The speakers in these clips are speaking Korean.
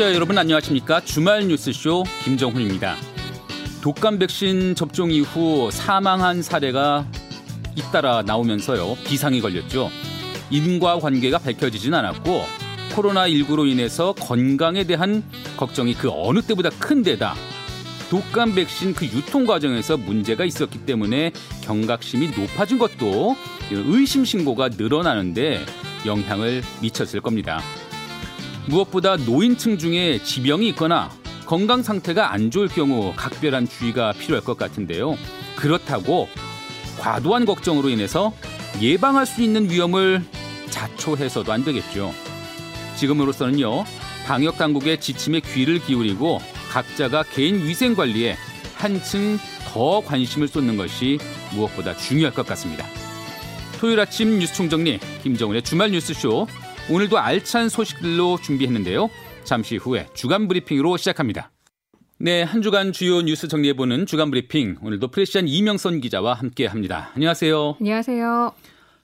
청취자 여러분 안녕하십니까? 주말 뉴스쇼 김정훈입니다. 독감 백신 접종 이후 사망한 사례가 잇따라 나오면서요. 비상이 걸렸죠. 인과 관계가 밝혀지진 않았고 코로나19로 인해서 건강에 대한 걱정이 그 어느 때보다 큰 데다 독감 백신 그 유통 과정에서 문제가 있었기 때문에 경각심이 높아진 것도 의심 신고가 늘어나는데 영향을 미쳤을 겁니다. 무엇보다 노인층 중에 지병이 있거나 건강 상태가 안 좋을 경우 각별한 주의가 필요할 것 같은데요. 그렇다고 과도한 걱정으로 인해서 예방할 수 있는 위험을 자초해서도 안 되겠죠. 지금으로서는요, 방역 당국의 지침에 귀를 기울이고 각자가 개인 위생 관리에 한층 더 관심을 쏟는 것이 무엇보다 중요할 것 같습니다. 토요일 아침 뉴스 총정리 김정은의 주말 뉴스쇼 오늘도 알찬 소식들로 준비했는데요. 잠시 후에 주간 브리핑으로 시작합니다. 네, 한 주간 주요 뉴스 정리해보는 주간 브리핑. 오늘도 프레시안 이명선 기자와 함께 합니다. 안녕하세요. 안녕하세요.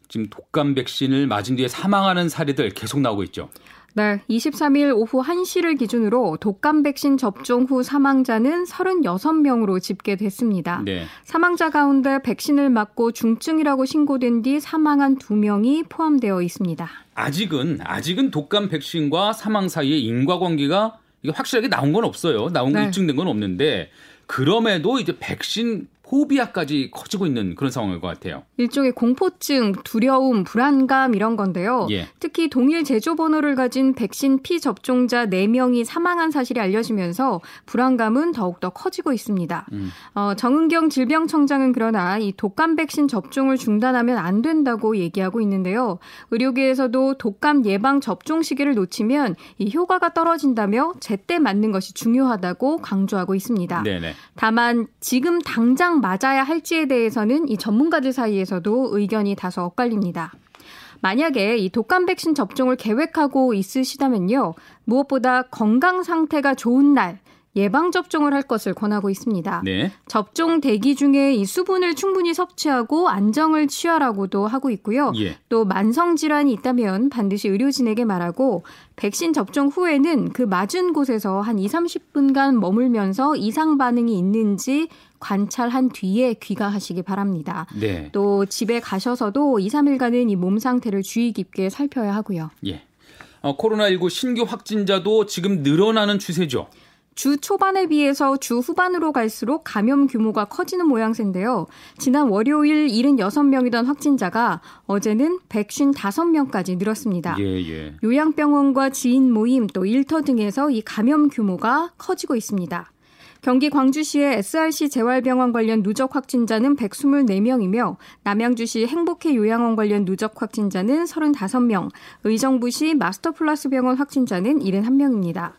지금 독감 백신을 맞은 뒤에 사망하는 사례들 계속 나오고 있죠. 네, 23일 오후 1시를 기준으로 독감 백신 접종 후 사망자는 36명으로 집계됐습니다. 네. 사망자 가운데 백신을 맞고 중증이라고 신고된 뒤 사망한 2명이 포함되어 있습니다. 아직은 아직은 독감 백신과 사망 사이의 인과관계가 확실하게 나온 건 없어요. 나온 거 네. 입증된 건 없는데 그럼에도 이제 백신 포비아까지 커지고 있는 그런 상황인 것 같아요. 일종의 공포증, 두려움, 불안감 이런 건데요. 예. 특히 동일 제조 번호를 가진 백신 피접종자 4명이 사망한 사실이 알려지면서 불안감은 더욱더 커지고 있습니다. 음. 어, 정은경 질병청장은 그러나 이 독감 백신 접종을 중단하면 안 된다고 얘기하고 있는데요. 의료계에서도 독감 예방 접종 시기를 놓치면 이 효과가 떨어진다며 제때 맞는 것이 중요하다고 강조하고 있습니다. 네네. 다만 지금 당장 맞아야 할지에 대해서는 이 전문가들 사이에서도 의견이 다소 엇갈립니다. 만약에 이 독감 백신 접종을 계획하고 있으시다면요. 무엇보다 건강 상태가 좋은 날, 예방 접종을 할 것을 권하고 있습니다. 네. 접종 대기 중에 이 수분을 충분히 섭취하고 안정을 취하라고도 하고 있고요. 예. 또 만성 질환이 있다면 반드시 의료진에게 말하고 백신 접종 후에는 그 맞은 곳에서 한 2, 30분간 머물면서 이상 반응이 있는지 관찰한 뒤에 귀가하시기 바랍니다. 네. 또 집에 가셔서도 2, 3일간은 이 몸 상태를 주의 깊게 살펴야 하고요. 예. 어, 코로나19 신규 확진자도 지금 늘어나는 추세죠. 주 초반에 비해서 주 후반으로 갈수록 감염 규모가 커지는 모양새인데요. 지난 월요일 76명이던 확진자가 어제는 155명까지 늘었습니다. 예, 예. 요양병원과 지인 모임 또 일터 등에서 이 감염 규모가 커지고 있습니다. 경기 광주시의 SRC 재활병원 관련 누적 확진자는 124명이며 남양주시 행복회 요양원 관련 누적 확진자는 35명, 의정부시 마스터플러스 병원 확진자는 71명입니다.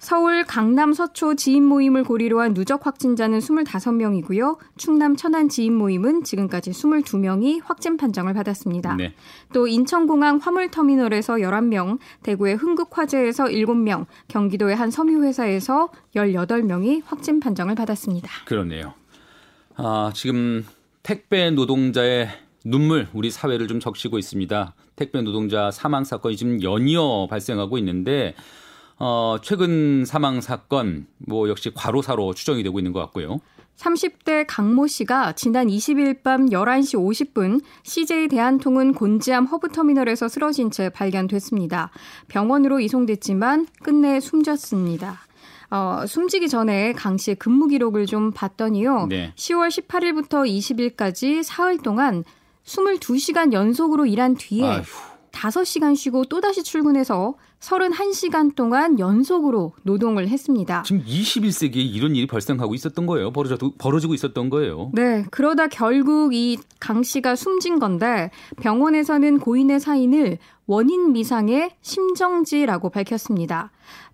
서울 강남 서초 지인 모임을 고리로 한 누적 확진자는 25명이고요. 충남 천안 지인 모임은 지금까지 22명이 확진 판정을 받았습니다. 네. 또 인천공항 화물터미널에서 11명, 대구의 흥국화재에서 7명, 경기도의 한 섬유회사에서 18명이 확진 판정을 받았습니다. 그렇네요. 아, 지금 택배 노동자의 눈물 우리 사회를 좀 적시고 있습니다. 택배 노동자 사망 사건이 지금 연이어 발생하고 있는데 어, 최근 사망 사건 뭐 역시 과로사로 추정이 되고 있는 것 같고요. 30대 강모 씨가 지난 20일 밤 11시 50분 CJ 대한통운 곤지암 허브터미널에서 쓰러진 채 발견됐습니다. 병원으로 이송됐지만 끝내 숨졌습니다. 어, 숨지기 전에 강 씨의 근무 기록을 좀 봤더니요. 네. 10월 18일부터 20일까지 사흘 동안 22시간 연속으로 일한 뒤에 아휴. 5시간 쉬고 또다시 출근해서 31시간 동안 연속으로 노동을 했습니다. 지금 21세기에 이런 일이 발생하고 있었던 거예요. 벌어져, 벌어지고 있었던 거예요. 네. 그러다 결국 이 강 씨가 숨진 건데 병원에서는 고인의 사인을 원인 미상의 심정지라고 밝혔습니다.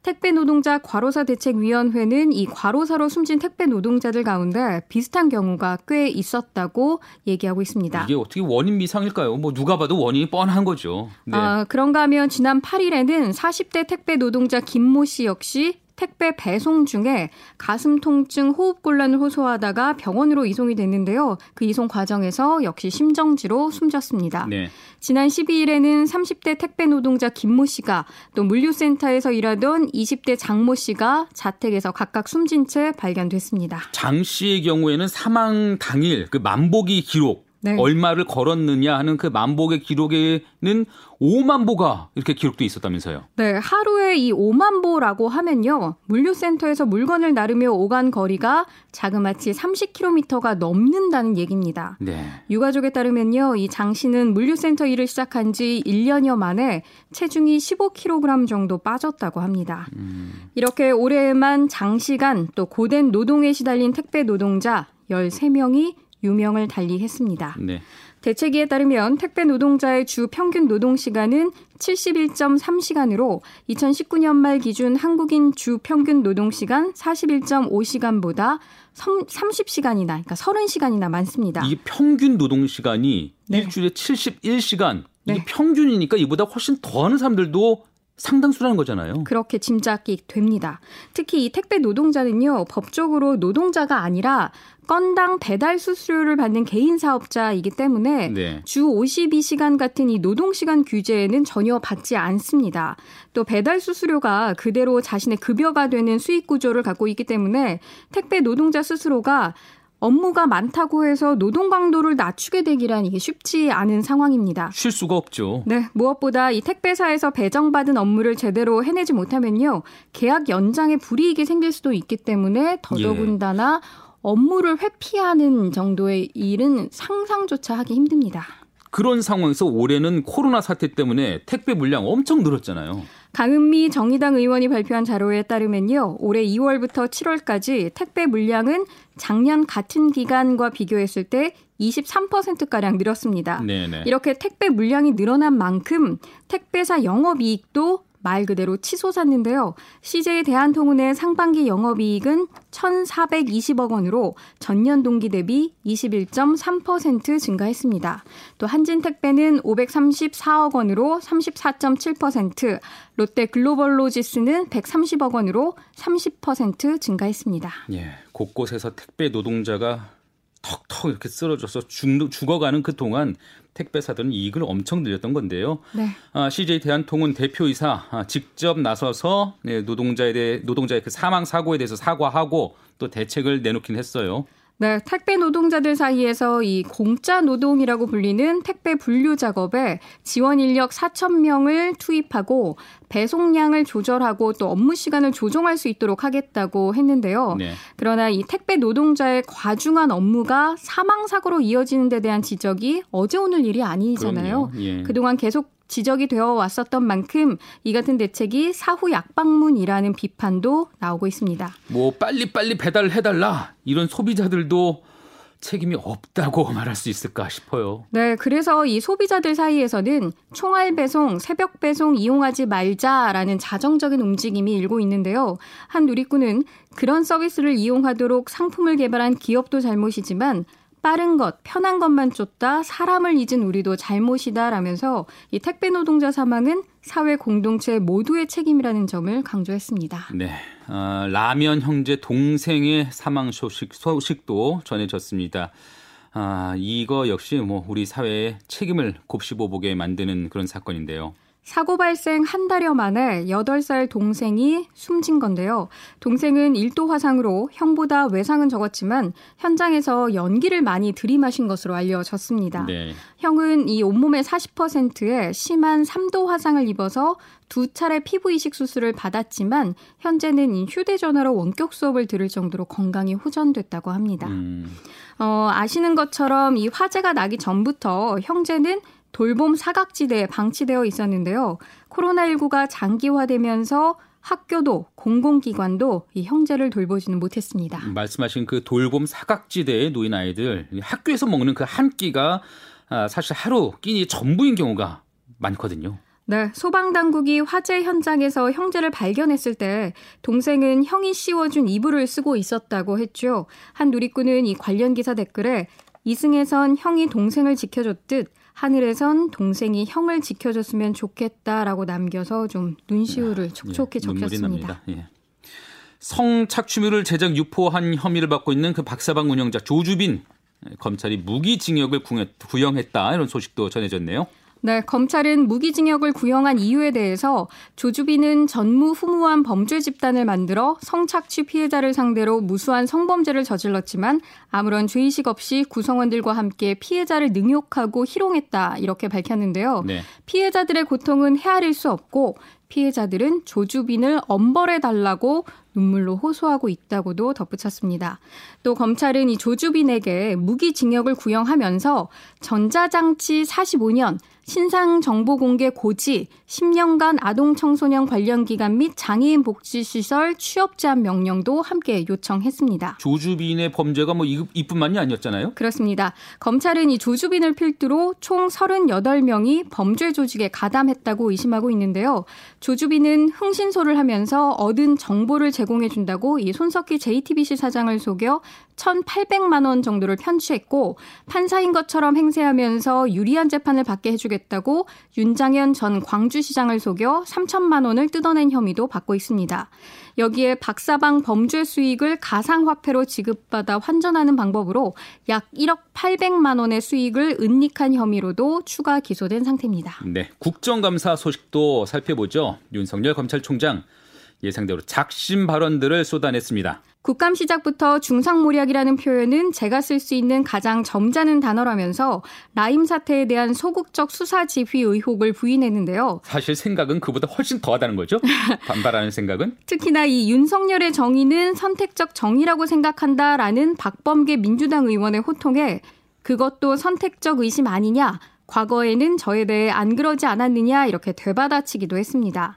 택배 노동자 과로사 대책위원회는 이 과로사로 숨진 택배 노동자들 가운데 비슷한 경우가 꽤 있었다고 얘기하고 있습니다. 이게 어떻게 원인 미상일까요? 뭐 누가 봐도 원인이 뻔한 거죠. 네. 아, 그런가 하면 지난 8일에는 40대 택배 노동자 김모 씨 역시 택배 배송 중에 가슴 통증, 호흡 곤란을 호소하다가 병원으로 이송이 됐는데요. 그 이송 과정에서 역시 심정지로 숨졌습니다. 네. 지난 12일에는 30대 택배 노동자 김모 씨가 또 물류센터에서 일하던 20대 장모 씨가 자택에서 각각 숨진 채 발견됐습니다. 장 씨의 경우에는 사망 당일 그 만보기 기록 네. 얼마를 걸었느냐 하는 그 만복의 기록에는 5만 보가 이렇게 기록돼 있었다면서요. 네, 하루에 이 5만 보라고 하면요. 물류센터에서 물건을 나르며 오간 거리가 자그마치 30km가 넘는다는 얘기입니다. 네. 유가족에 따르면요. 이 장 씨는 물류센터 일을 시작한 지 1년여 만에 체중이 15kg 정도 빠졌다고 합니다. 음. 이렇게 올해만 장시간 또 고된 노동에 시달린 택배 노동자 13명이 유명을 달리했습니다. 네. 대책위에 따르면 택배 노동자의 주 평균 노동 시간은 71.3시간으로 2019년 말 기준 한국인 주 평균 노동 시간 41.5시간보다 30시간이나 그러니까 30시간이나 많습니다. 이게 평균 노동 시간이 네. 일주일에 71시간. 이게 네. 평균이니까 이보다 훨씬 더 하는 사람들도 상당수라는 거잖아요. 그렇게 짐작이 됩니다. 특히 이 택배 노동자는요, 법적으로 노동자가 아니라 건당 배달 수수료를 받는 개인 사업자이기 때문에 네. 주 52시간 같은 이 노동시간 규제에는 전혀 받지 않습니다. 또 배달 수수료가 그대로 자신의 급여가 되는 수익 구조를 갖고 있기 때문에 택배 노동자 스스로가 업무가 많다고 해서 노동 강도를 낮추게 되기란 이게 쉽지 않은 상황입니다. 쉴 수가 없죠. 네, 무엇보다 이 택배사에서 배정받은 업무를 제대로 해내지 못하면요. 계약 연장에 불이익이 생길 수도 있기 때문에 더더군다나 예. 업무를 회피하는 정도의 일은 상상조차 하기 힘듭니다. 그런 상황에서 올해는 코로나 사태 때문에 택배 물량 엄청 늘었잖아요. 강은미 정의당 의원이 발표한 자료에 따르면요. 올해 2월부터 7월까지 택배 물량은 작년 같은 기간과 비교했을 때 23%가량 늘었습니다. 네네. 이렇게 택배 물량이 늘어난 만큼 택배사 영업이익도 말 그대로 치솟았는데요. CJ 대한통운의 상반기 영업이익은 1,420억 원으로 전년 동기 대비 21.3% 증가했습니다. 또 한진택배는 534억 원으로 34.7%, 롯데 글로벌로지스는 130억 원으로 30% 증가했습니다. 예, 곳곳에서 택배 노동자가 턱턱 이렇게 쓰러져서 죽, 죽어가는 그 동안 택배사들은 이익을 엄청 늘렸던 건데요. 네. 아, CJ 대한통운 대표이사 아, 직접 나서서 네, 노동자에 대해 노동자의 그 사망 사고에 대해서 사과하고 또 대책을 내놓긴 했어요. 네, 택배 노동자들 사이에서 이 공짜 노동이라고 불리는 택배 분류 작업에 지원 인력 4천 명을 투입하고 배송량을 조절하고 또 업무 시간을 조정할 수 있도록 하겠다고 했는데요. 네. 그러나 이 택배 노동자의 과중한 업무가 사망 사고로 이어지는 데 대한 지적이 어제 오늘 일이 아니잖아요. 예. 그동안 계속 지적이 되어 왔었던 만큼 이 같은 대책이 사후 약방문이라는 비판도 나오고 있습니다. 뭐 빨리 빨리 배달을 해달라 이런 소비자들도 책임이 없다고 말할 수 있을까 싶어요. 네, 그래서 이 소비자들 사이에서는 총알 배송, 새벽 배송 이용하지 말자라는 자정적인 움직임이 일고 있는데요. 한 누리꾼은 그런 서비스를 이용하도록 상품을 개발한 기업도 잘못이지만 빠른 것, 편한 것만 쫓다 사람을 잊은 우리도 잘못이다라면서 이 택배 노동자 사망은 사회 공동체 모두의 책임이라는 점을 강조했습니다. 네. 어, 라면 형제 동생의 사망 소식, 소식도 전해졌습니다. 아, 이거 역시 뭐 우리 사회의 책임을 곱씹어보게 만드는 그런 사건인데요. 사고 발생 한 달여 만에 8살 동생이 숨진 건데요. 동생은 1도 화상으로 형보다 외상은 적었지만 현장에서 연기를 많이 들이마신 것으로 알려졌습니다. 네. 형은 이 온몸의 40%에 심한 3도 화상을 입어서 두 차례 피부 이식 수술을 받았지만 현재는 휴대전화로 원격 수업을 들을 정도로 건강이 호전됐다고 합니다. 음. 어, 아시는 것처럼 이 화재가 나기 전부터 형제는 돌봄 사각지대에 방치되어 있었는데요. 코로나19가 장기화되면서 학교도 공공기관도 이 형제를 돌보지는 못했습니다. 말씀하신 그 돌봄 사각지대에 놓인 아이들 학교에서 먹는 그 한 끼가 아, 사실 하루 끼니 전부인 경우가 많거든요. 네, 소방 당국이 화재 현장에서 형제를 발견했을 때 동생은 형이 씌워준 이불을 쓰고 있었다고 했죠. 한 누리꾼은 이 관련 기사 댓글에 이승에선 형이 동생을 지켜줬듯 하늘에선 동생이 형을 지켜줬으면 좋겠다라고 남겨서 좀 눈시울을 촉촉히 예, 적혔습니다. 예. 성착취물을 제작 유포한 혐의를 받고 있는 그 박사방 운영자 조주빈 검찰이 무기징역을 구형했다 이런 소식도 전해졌네요. 네, 검찰은 무기징역을 구형한 이유에 대해서 조주빈은 전무후무한 범죄 집단을 만들어 성착취 피해자를 상대로 무수한 성범죄를 저질렀지만 아무런 죄의식 없이 구성원들과 함께 피해자를 능욕하고 희롱했다 이렇게 밝혔는데요. 네. 피해자들의 고통은 헤아릴 수 없고 피해자들은 조주빈을 엄벌해 달라고 눈물로 호소하고 있다고도 덧붙였습니다. 또 검찰은 이 조주빈에게 무기징역을 구형하면서 전자장치 45년 신상 정보 공개 고지, 10년간 아동 청소년 관련 기관 및 장애인 복지 시설 취업 제한 명령도 함께 요청했습니다. 조주빈의 범죄가 뭐 이뿐만이 아니었잖아요. 그렇습니다. 검찰은 이 조주빈을 필두로 총 38명이 범죄 조직에 가담했다고 의심하고 있는데요. 조주빈은 흥신소를 하면서 얻은 정보를 제공 해 준다고 이 손석희 JTBC 사장을 속여 1,800만 원 정도를 편취했고 판사인 것처럼 행세하면서 유리한 재판을 받게 해주겠다고 윤장현 전 광주시장을 속여 3천만 원을 뜯어낸 혐의도 받고 있습니다. 여기에 박사방 범죄 수익을 가상화폐로 지급받아 환전하는 방법으로 약 1억 800만 원의 수익을 은닉한 혐의로도 추가 기소된 상태입니다. 네, 국정감사 소식도 살펴보죠. 윤석열 검찰총장 예상대로 작심 발언들을 쏟아냈습니다. 국감 시작부터 중상모략이라는 표현은 제가 쓸 수 있는 가장 점잖은 단어라면서 라임 사태에 대한 소극적 수사 지휘 의혹을 부인했는데요. 사실 생각은 그보다 훨씬 더하다는 거죠? 반발하는 생각은? 특히나 이 윤석열의 정의는 선택적 정의라고 생각한다라는 박범계 민주당 의원의 호통에 그것도 선택적 의심 아니냐? 과거에는 저에 대해 안 그러지 않았느냐? 이렇게 되받아치기도 했습니다.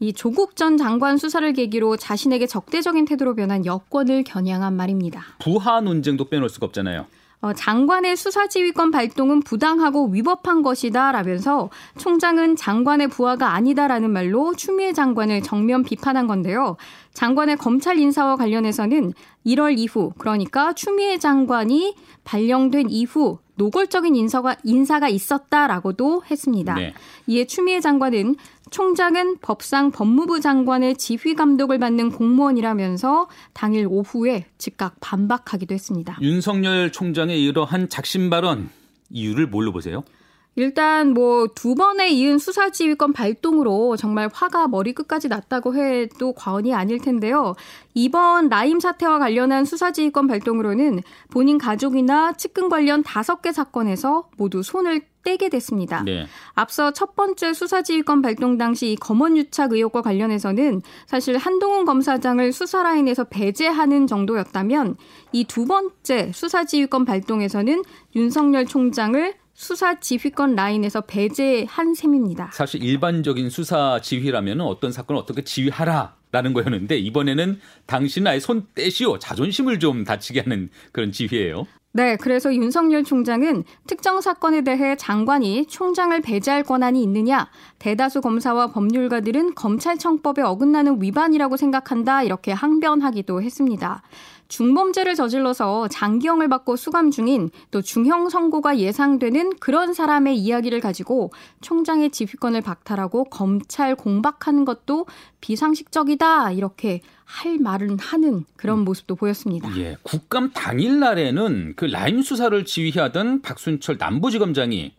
이 조국 전 장관 수사를 계기로 자신에게 적대적인 태도로 변한 여권을 겨냥한 말입니다. 부하 논쟁도 빼놓을 수가 없잖아요. 어, 장관의 수사지휘권 발동은 부당하고 위법한 것이다 라면서 총장은 장관의 부하가 아니다라는 말로 추미애 장관을 정면 비판한 건데요. 장관의 검찰 인사와 관련해서는 1월 이후 그러니까 추미애 장관이 발령된 이후 노골적인 인사가, 인사가 있었다라고도 했습니다. 네. 이에 추미애 장관은 총장은 법상 법무부 장관의 지휘 감독을 받는 공무원이라면서 당일 오후에 즉각 반박하기도 했습니다. 윤석열 총장의 이러한 작심 발언 이유를 뭘로 보세요? 일단 뭐 두 번에 이은 수사지휘권 발동으로 정말 화가 머리 끝까지 났다고 해도 과언이 아닐 텐데요. 이번 라임 사태와 관련한 수사지휘권 발동으로는 본인 가족이나 측근 관련 다섯 개 사건에서 모두 손을 떼게 됐습니다. 네. 앞서 첫 번째 수사지휘권 발동 당시 검언 유착 의혹과 관련해서는 사실 한동훈 검사장을 수사 라인에서 배제하는 정도였다면 이 두 번째 수사지휘권 발동에서는 윤석열 총장을 수사 지휘권 라인에서 배제한 셈입니다. 사실 일반적인 수사 지휘라면 어떤 사건을 어떻게 지휘하라 라는 거였는데 이번에는 당신 아예 손 떼시오 자존심을 좀 다치게 하는 그런 지휘예요. 네, 그래서 윤석열 총장은 특정 사건에 대해 장관이 총장을 배제할 권한이 있느냐, 대다수 검사와 법률가들은 검찰청법에 어긋나는 위반이라고 생각한다, 이렇게 항변하기도 했습니다. 중범죄를 저질러서 장기형을 받고 수감 중인 또 중형 선고가 예상되는 그런 사람의 이야기를 가지고 총장의 지휘권을 박탈하고 검찰 공박하는 것도 비상식적이다 이렇게 할 말은 하는 그런 모습도 보였습니다. 예, 국감 당일 날에는 그 라임 수사를 지휘하던 박순철 남부지검장이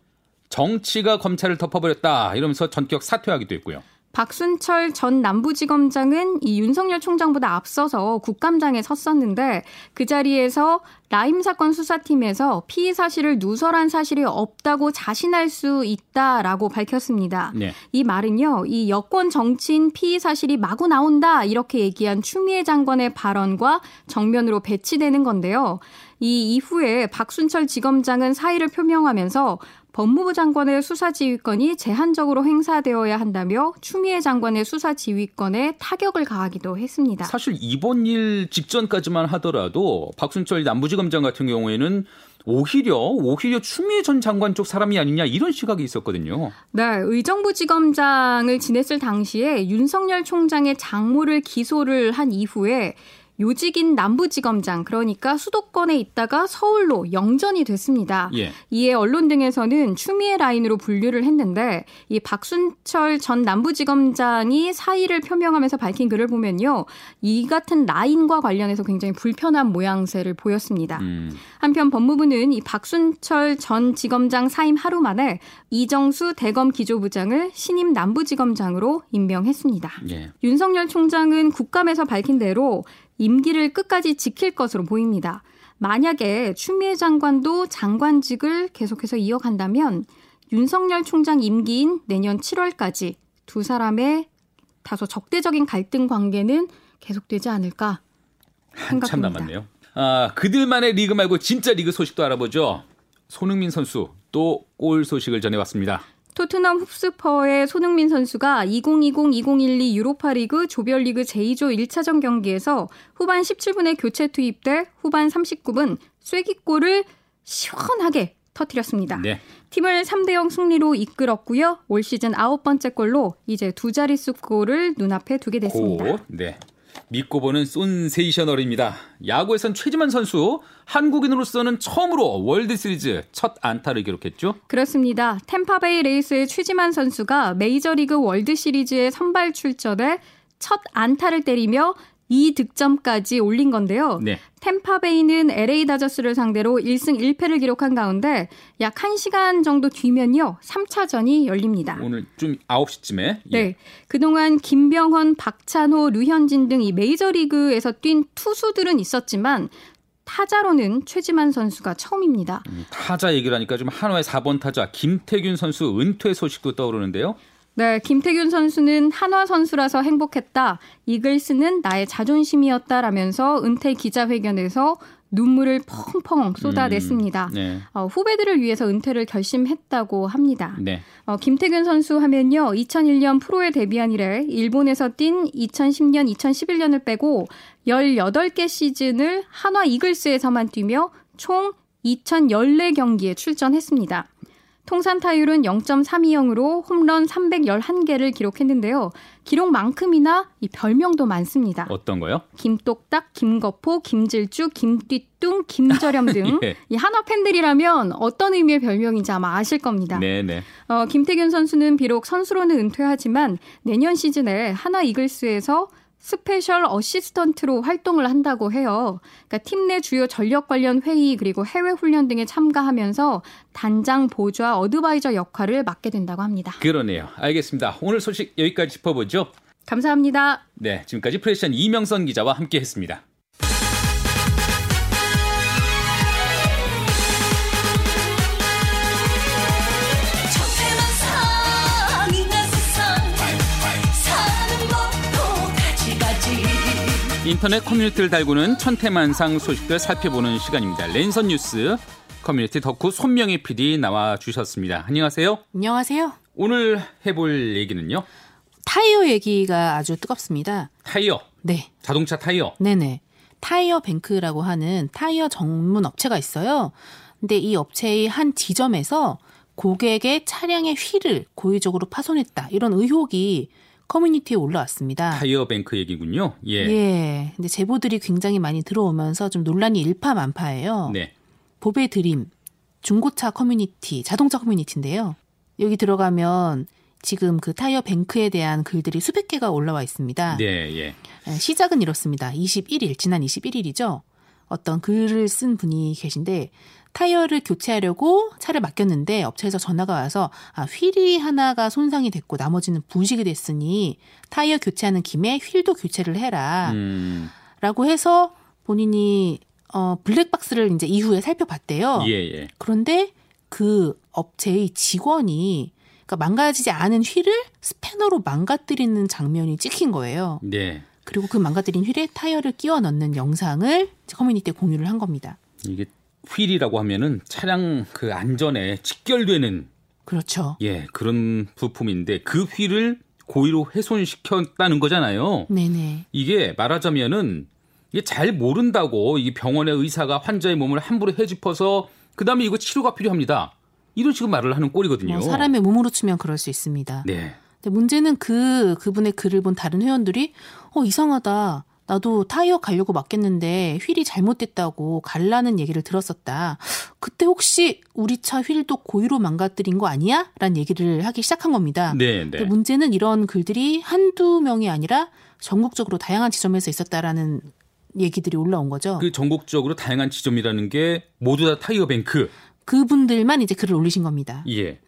정치가 검찰을 덮어버렸다 이러면서 전격 사퇴하기도 했고요. 박순철 전 남부지검장은 이 윤석열 총장보다 앞서서 국감장에 섰었는데 그 자리에서 라임 사건 수사팀에서 피의 사실을 누설한 사실이 없다고 자신할 수 있다라고 밝혔습니다. 네. 이 말은요, 이 여권 정치인 피의 사실이 마구 나온다 이렇게 얘기한 추미애 장관의 발언과 정면으로 배치되는 건데요. 이 이후에 박순철 지검장은 사의를 표명하면서 법무부 장관의 수사 지휘권이 제한적으로 행사되어야 한다며 추미애 장관의 수사 지휘권에 타격을 가하기도 했습니다. 사실 이번 일 직전까지만 하더라도 박순철 남부지검장 같은 경우에는 오히려 오히려 추미애 전 장관 쪽 사람이 아니냐 이런 시각이 있었거든요. 네, 의정부 지검장을 지냈을 당시에 윤석열 총장의 장모를 기소를 한 이후에 요직인 남부지검장 그러니까 수도권에 있다가 서울로 영전이 됐습니다. 예. 이에 언론 등에서는 추미애 라인으로 분류를 했는데 이 박순철 전 남부지검장이 사의를 표명하면서 밝힌 글을 보면요. 이 같은 라인과 관련해서 굉장히 불편한 모양새를 보였습니다. 음. 한편 법무부는 이 박순철 전 지검장 사임 하루 만에 이정수 대검 기조부장을 신임 남부지검장으로 임명했습니다. 예. 윤석열 총장은 국감에서 밝힌 대로 임기를 끝까지 지킬 것으로 보입니다. 만약에 추미애 장관도 장관직을 계속해서 이어간다면 윤석열 총장 임기인 내년 7월까지 두 사람의 다소 적대적인 갈등 관계는 계속되지 않을까 생각합니다. 한참 남았네요. 아, 그들만의 리그 말고 진짜 리그 소식도 알아보죠. 손흥민 선수 또 골 소식을 전해왔습니다. 토트넘 흡스퍼의 손흥민 선수가 2020-2012 유로파리그 조별리그 제2조 1차전 경기에서 후반 17분에 교체 투입돼 후반 39분 쐐기골을 시원하게 터뜨렸습니다. 네. 팀을 3대 0 승리로 이끌었고요. 올 시즌 아홉 번째 골로 이제 두 자릿수 골을 눈앞에 두게 됐습니다. 고, 네. 믿고 보는 쏜세이셔널입니다. 야구에선 최지만 선수 한국인으로서는 처음으로 월드 시리즈 첫 안타를 기록했죠. 그렇습니다. 템파베이 레이스의 최지만 선수가 메이저리그 월드 시리즈에 선발 출전해 첫 안타를 때리며 2득점까지 올린 건데요. 네. 템파베이는 LA 다저스를 상대로 1승 1패를 기록한 가운데 약 1시간 정도 뒤면요. 3차전이 열립니다. 오늘 좀 9시쯤에. 예. 네. 그동안 김병헌, 박찬호, 류현진 등 이 메이저리그에서 뛴 투수들은 있었지만 타자로는 최지만 선수가 처음입니다. 음, 타자 얘기를 하니까 좀 한화의 4번 타자 김태균 선수 은퇴 소식도 떠오르는데요. 네, 김태균 선수는 한화 선수라서 행복했다. 이글스는 나의 자존심이었다라면서 은퇴 기자회견에서 눈물을 펑펑 쏟아냈습니다. 음, 네. 어, 후배들을 위해서 은퇴를 결심했다고 합니다. 네. 어, 김태균 선수 하면요. 2001년 프로에 데뷔한 이래 일본에서 뛴 2010년, 2011년을 빼고 18개 시즌을 한화 이글스에서만 뛰며 총 2014경기에 출전했습니다. 통산 타율은 0.32영으로 홈런 311개를 기록했는데요. 기록만큼이나 이 별명도 많습니다. 어떤 거요? 김똑딱, 김거포, 김질주, 김띠뚱, 김저렴 등이 예. 한화 팬들이라면 어떤 의미의 별명인지 아마 아실 겁니다. 네네. 어, 김태균 선수는 비록 선수로는 은퇴하지만 내년 시즌에 한화 이글스에서 special assistant로 활동을 한다고 해요. 그러니까 팀 내 주요 전력 관련 회의 그리고 해외 훈련 등에 참가하면서 단장 보좌 어드바이저 역할을 맡게 된다고 합니다. 그러네요. 알겠습니다. 오늘 소식 여기까지 짚어보죠. 감사합니다. 네, 지금까지 프레션 이명선 기자와 함께했습니다. 인터넷 커뮤니티를 달구는 천태만상 소식들 살펴보는 시간입니다. 랜선 뉴스 커뮤니티 덕후 손명희 PD 나와 주셨습니다. 안녕하세요. 안녕하세요. 오늘 해볼 얘기는요? 타이어 얘기가 아주 뜨겁습니다. 타이어? 네. 자동차 타이어? 네네. 타이어 뱅크라고 하는 타이어 전문 업체가 있어요. 근데 이 업체의 한 지점에서 고객의 차량의 휠을 고의적으로 파손했다. 이런 의혹이 커뮤니티에 올라왔습니다. 타이어뱅크 얘기군요. 예. 예. 근데 제보들이 굉장히 많이 들어오면서 좀 논란이 일파만파예요. 네. 보배 드림 중고차 커뮤니티, 자동차 커뮤니티인데요. 여기 들어가면 지금 그 타이어 뱅크에 대한 글들이 수백 개가 올라와 있습니다. 네, 예. 예 시작은 이렇습니다. 21일, 지난 21일이죠. 어떤 글을 쓴 분이 계신데 타이어를 교체하려고 차를 맡겼는데 업체에서 전화가 와서 아, 휠이 하나가 손상이 됐고 나머지는 부식이 됐으니 타이어 교체하는 김에 휠도 교체를 해라. 음. 라고 해서 본인이 어, 블랙박스를 이제 이후에 살펴봤대요. 예, 예. 그런데 그 업체의 직원이 그러니까 망가지지 않은 휠을 스패너로 망가뜨리는 장면이 찍힌 거예요. 네. 그리고 그 망가뜨린 휠에 타이어를 끼워 넣는 영상을 커뮤니티에 공유를 한 겁니다. 이게 휠이라고 하면은 차량 그 안전에 직결되는 그렇죠. 예, 그런 부품인데 그 휠을 고의로 훼손시켰다는 거잖아요. 네네. 이게 말하자면은 이게 잘 모른다고 이 병원의 의사가 환자의 몸을 함부로 헤집어서 그다음에 이거 치료가 필요합니다. 이런 식으로 말을 하는 꼴이거든요. 뭐 사람의 몸으로 치면 그럴 수 있습니다. 네. 근데 문제는 그 그분의 글을 본 다른 회원들이 어 이상하다. 나도 타이어 가려고 맡겼는데 휠이 잘못됐다고 갈라는 얘기를 들었었다. 그때 혹시 우리 차 휠도 고의로 망가뜨린 거 아니야? 라는 얘기를 하기 시작한 겁니다. 네, 네. 문제는 이런 글들이 한두 명이 아니라 전국적으로 다양한 지점에서 있었다라는 얘기들이 올라온 거죠. 그 전국적으로 다양한 지점이라는 게 모두 다 타이어 뱅크. 그분들만 이제 글을 올리신 겁니다. 예.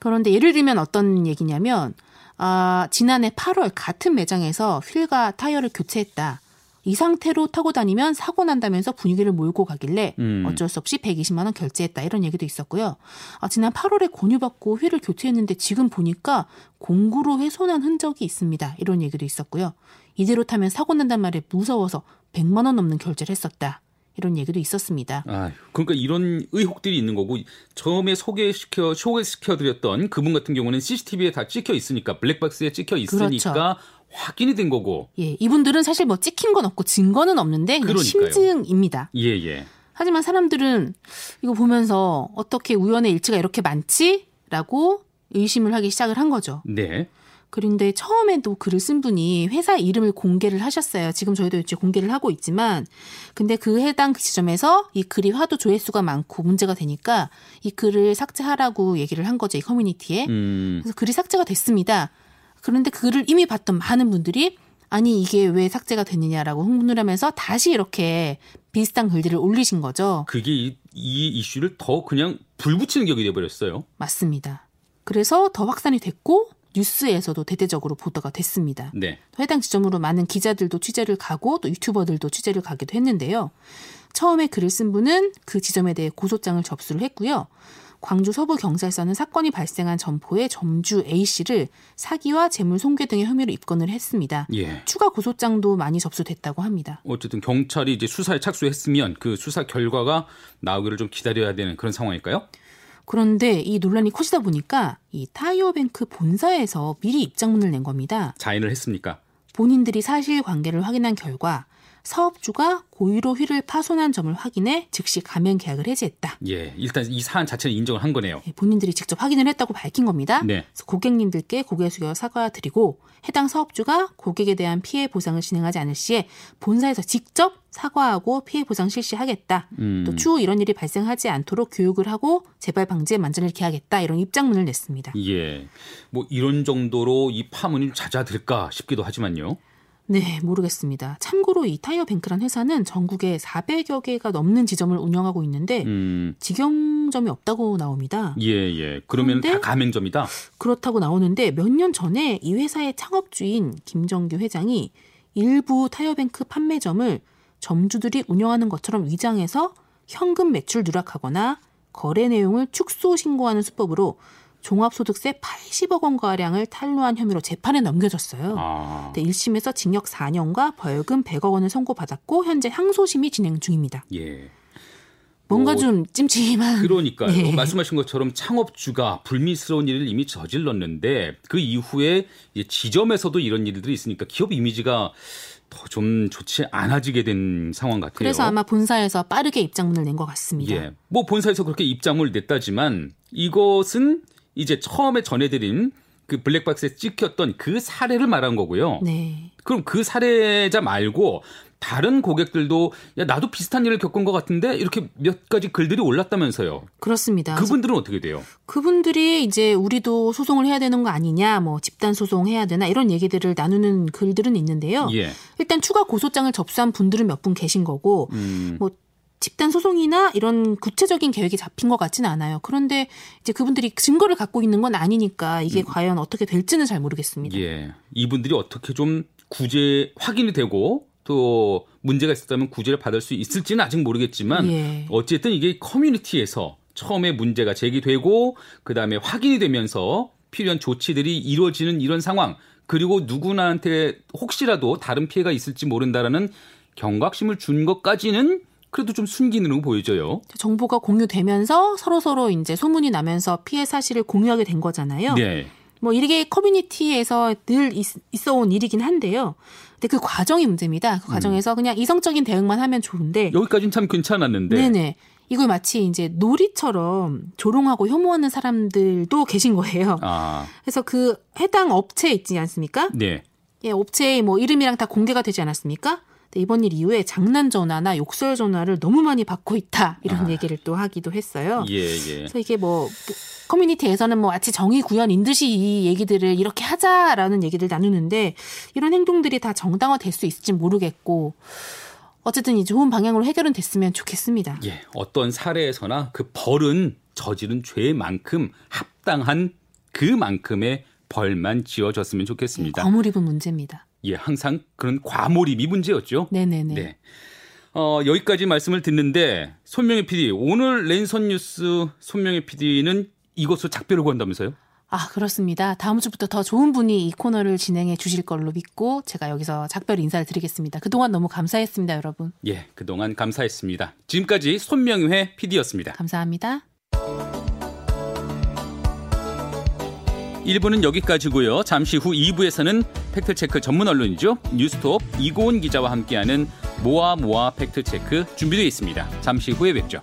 그런데 예를 들면 어떤 얘기냐면 아, 지난해 8월 같은 매장에서 휠과 타이어를 교체했다. 이 상태로 타고 다니면 사고 난다면서 분위기를 몰고 가길래 음. 어쩔 수 없이 120만 원 결제했다 이런 얘기도 있었고요. 아, 지난 8월에 권유받고 휠을 교체했는데 지금 보니까 공구로 훼손한 흔적이 있습니다. 이런 얘기도 있었고요. 이대로 타면 사고 난단 말에 무서워서 100만 원 넘는 결제를 했었다. 이런 얘기도 있었습니다. 아, 그러니까 이런 의혹들이 있는 거고 처음에 소개시켜 소개시켜 드렸던 그분 같은 경우는 CCTV에 다 찍혀 있으니까 블랙박스에 찍혀 있으니까 그렇죠. 확인이 된 거고. 예, 이분들은 사실 뭐 찍힌 건 없고 증거는 없는데 심증입니다. 예, 예. 하지만 사람들은 이거 보면서 어떻게 우연의 일치가 이렇게 많지?라고 의심을 하기 시작을 한 거죠. 네. 그런데 처음에도 글을 쓴 분이 회사 이름을 공개를 하셨어요. 지금 저희도 이제 공개를 하고 있지만, 근데 그 해당 지점에서 이 글이 하도 조회수가 많고 문제가 되니까 이 글을 삭제하라고 얘기를 한 거죠. 이 커뮤니티에. 음. 그래서 글이 삭제가 됐습니다. 그런데 그 글을 이미 봤던 많은 분들이 아니 이게 왜 삭제가 됐느냐라고 흥분을 하면서 다시 이렇게 비슷한 글들을 올리신 거죠. 그게 이, 이 이슈를 더 그냥 불붙이는 격이 돼버렸어요. 맞습니다. 그래서 더 확산이 됐고 뉴스에서도 대대적으로 보도가 됐습니다. 네. 해당 지점으로 많은 기자들도 취재를 가고 또 유튜버들도 취재를 가기도 했는데요. 처음에 글을 쓴 분은 그 지점에 대해 고소장을 접수를 했고요. 광주 서부 경찰서는 사건이 발생한 점포의 점주 A씨를 사기와 재물 손괴 등의 혐의로 입건을 했습니다. 예. 추가 고소장도 많이 접수됐다고 합니다. 어쨌든 경찰이 이제 수사에 착수했으면 그 수사 결과가 나오기를 좀 기다려야 되는 그런 상황일까요? 그런데 이 논란이 커지다 보니까 이 타이어뱅크 본사에서 미리 입장문을 낸 겁니다. 자인을 했습니까? 본인들이 사실 관계를 확인한 결과 사업주가 고의로 휠을 파손한 점을 확인해 즉시 가면 계약을 해지했다. 예, 일단 이 사안 자체는 인정을 한 거네요. 예, 본인들이 직접 확인을 했다고 밝힌 겁니다. 네. 그래서 고객님들께 고개 숙여 사과드리고 해당 사업주가 고객에 대한 피해 보상을 진행하지 않을 시에 본사에서 직접 사과하고 피해 보상 실시하겠다. 음. 또 추후 이런 일이 발생하지 않도록 교육을 하고 재발 방지에 만전을 기하겠다. 이런 입장문을 냈습니다. 예, 뭐 이런 정도로 이 파문이 잦아들까 싶기도 하지만요. 네, 모르겠습니다. 참고로 이 타이어 뱅크란 회사는 전국에 400여 개가 넘는 지점을 운영하고 있는데 음. 직영점이 없다고 나옵니다. 예, 예. 그러면 다 가맹점이다. 그렇다고 나오는데 몇 년 전에 이 회사의 창업주인 김정규 회장이 일부 타이어 뱅크 판매점을 점주들이 운영하는 것처럼 위장해서 현금 매출 누락하거나 거래 내용을 축소 신고하는 수법으로 종합소득세 80억 원가량을 탈루한 혐의로 재판에 넘겨졌어요. 아. 네, 1심에서 징역 4년과 벌금 100억 원을 선고받았고 현재 항소심이 진행 중입니다. 예. 뭔가 뭐, 좀 찜찜한. 그러니까요. 네. 말씀하신 것처럼 창업주가 불미스러운 일을 이미 저질렀는데 그 이후에 지점에서도 이런 일들이 있으니까 기업 이미지가 더 좀 좋지 않아지게 된 상황 같아요. 그래서 아마 본사에서 빠르게 입장문을 낸 것 같습니다. 예. 뭐 본사에서 그렇게 입장문을 냈다지만 이것은 이제 처음에 전해드린 그 블랙박스에 찍혔던 그 사례를 말한 거고요. 네. 그럼 그 사례자 말고 다른 고객들도 야 나도 비슷한 일을 겪은 것 같은데 이렇게 몇 가지 글들이 올랐다면서요. 그렇습니다. 그분들은 어떻게 돼요? 그분들이 이제 우리도 소송을 해야 되는 거 아니냐, 뭐 집단 소송 해야 되나 이런 얘기들을 나누는 글들은 있는데요. 예. 일단 추가 고소장을 접수한 분들은 몇 분 계신 거고, 음. 뭐 집단 소송이나 이런 구체적인 계획이 잡힌 것 같지는 않아요. 그런데 이제 그분들이 증거를 갖고 있는 건 아니니까 이게 음. 과연 어떻게 될지는 잘 모르겠습니다. 예. 이분들이 어떻게 좀 구제 확인이 되고 또 문제가 있었다면 구제를 받을 수 있을지는 아직 모르겠지만 예. 어쨌든 이게 커뮤니티에서 처음에 문제가 제기되고 그다음에 확인이 되면서 필요한 조치들이 이루어지는 이런 상황 그리고 누구나한테 혹시라도 다른 피해가 있을지 모른다라는 경각심을 준 것까지는 그래도 좀 순기능으로 보여져요. 정보가 공유되면서 서로 서로 이제 소문이 나면서 피해 사실을 공유하게 된 거잖아요. 네. 뭐 이게 커뮤니티에서 늘 있, 어온 일이긴 한데요. 근데 그 과정이 문제입니다. 그 과정에서 음. 그냥 이성적인 대응만 하면 좋은데 여기까지는 참 괜찮았는데. 네네. 이걸 마치 이제 놀이처럼 조롱하고 혐오하는 사람들도 계신 거예요. 아. 그래서 그 해당 업체 있지 않습니까? 네. 예, 업체의 뭐 이름이랑 다 공개가 되지 않았습니까? 이번 일 이후에 장난 전화나 욕설 전화를 너무 많이 받고 있다 이런 아. 얘기를 또 하기도 했어요. 예, 예. 그래서 이게 뭐 커뮤니티에서는 뭐 마치 정의 구현인 듯이 이 얘기들을 이렇게 하자라는 얘기를 나누는데 이런 행동들이 다 정당화될 수 있을지 모르겠고 어쨌든 이 좋은 방향으로 해결은 됐으면 좋겠습니다. 예, 어떤 사례에서나 그 벌은 저지른 죄만큼 합당한 그만큼의 벌만 지어졌으면 좋겠습니다. 네, 과몰입은 문제입니다. 예, 항상 그런 과몰입이 문제였죠. 네네네. 네. 어, 여기까지 말씀을 듣는데 손명희 PD 오늘 랜선 뉴스 손명희 PD는 이것으로 작별을 구한다면서요? 아, 그렇습니다. 다음 주부터 더 좋은 분이 이 코너를 진행해 주실 걸로 믿고 제가 여기서 작별 인사를 드리겠습니다. 그동안 너무 감사했습니다, 여러분. 예, 그동안 감사했습니다. 지금까지 손명회 PD였습니다. 감사합니다. 1부는 여기까지고요. 잠시 후 2부에서는 팩트체크 전문 언론이죠. 뉴스톱 이고은 기자와 함께하는 모아 모아 팩트체크 준비되어 있습니다. 잠시 후에 뵙죠.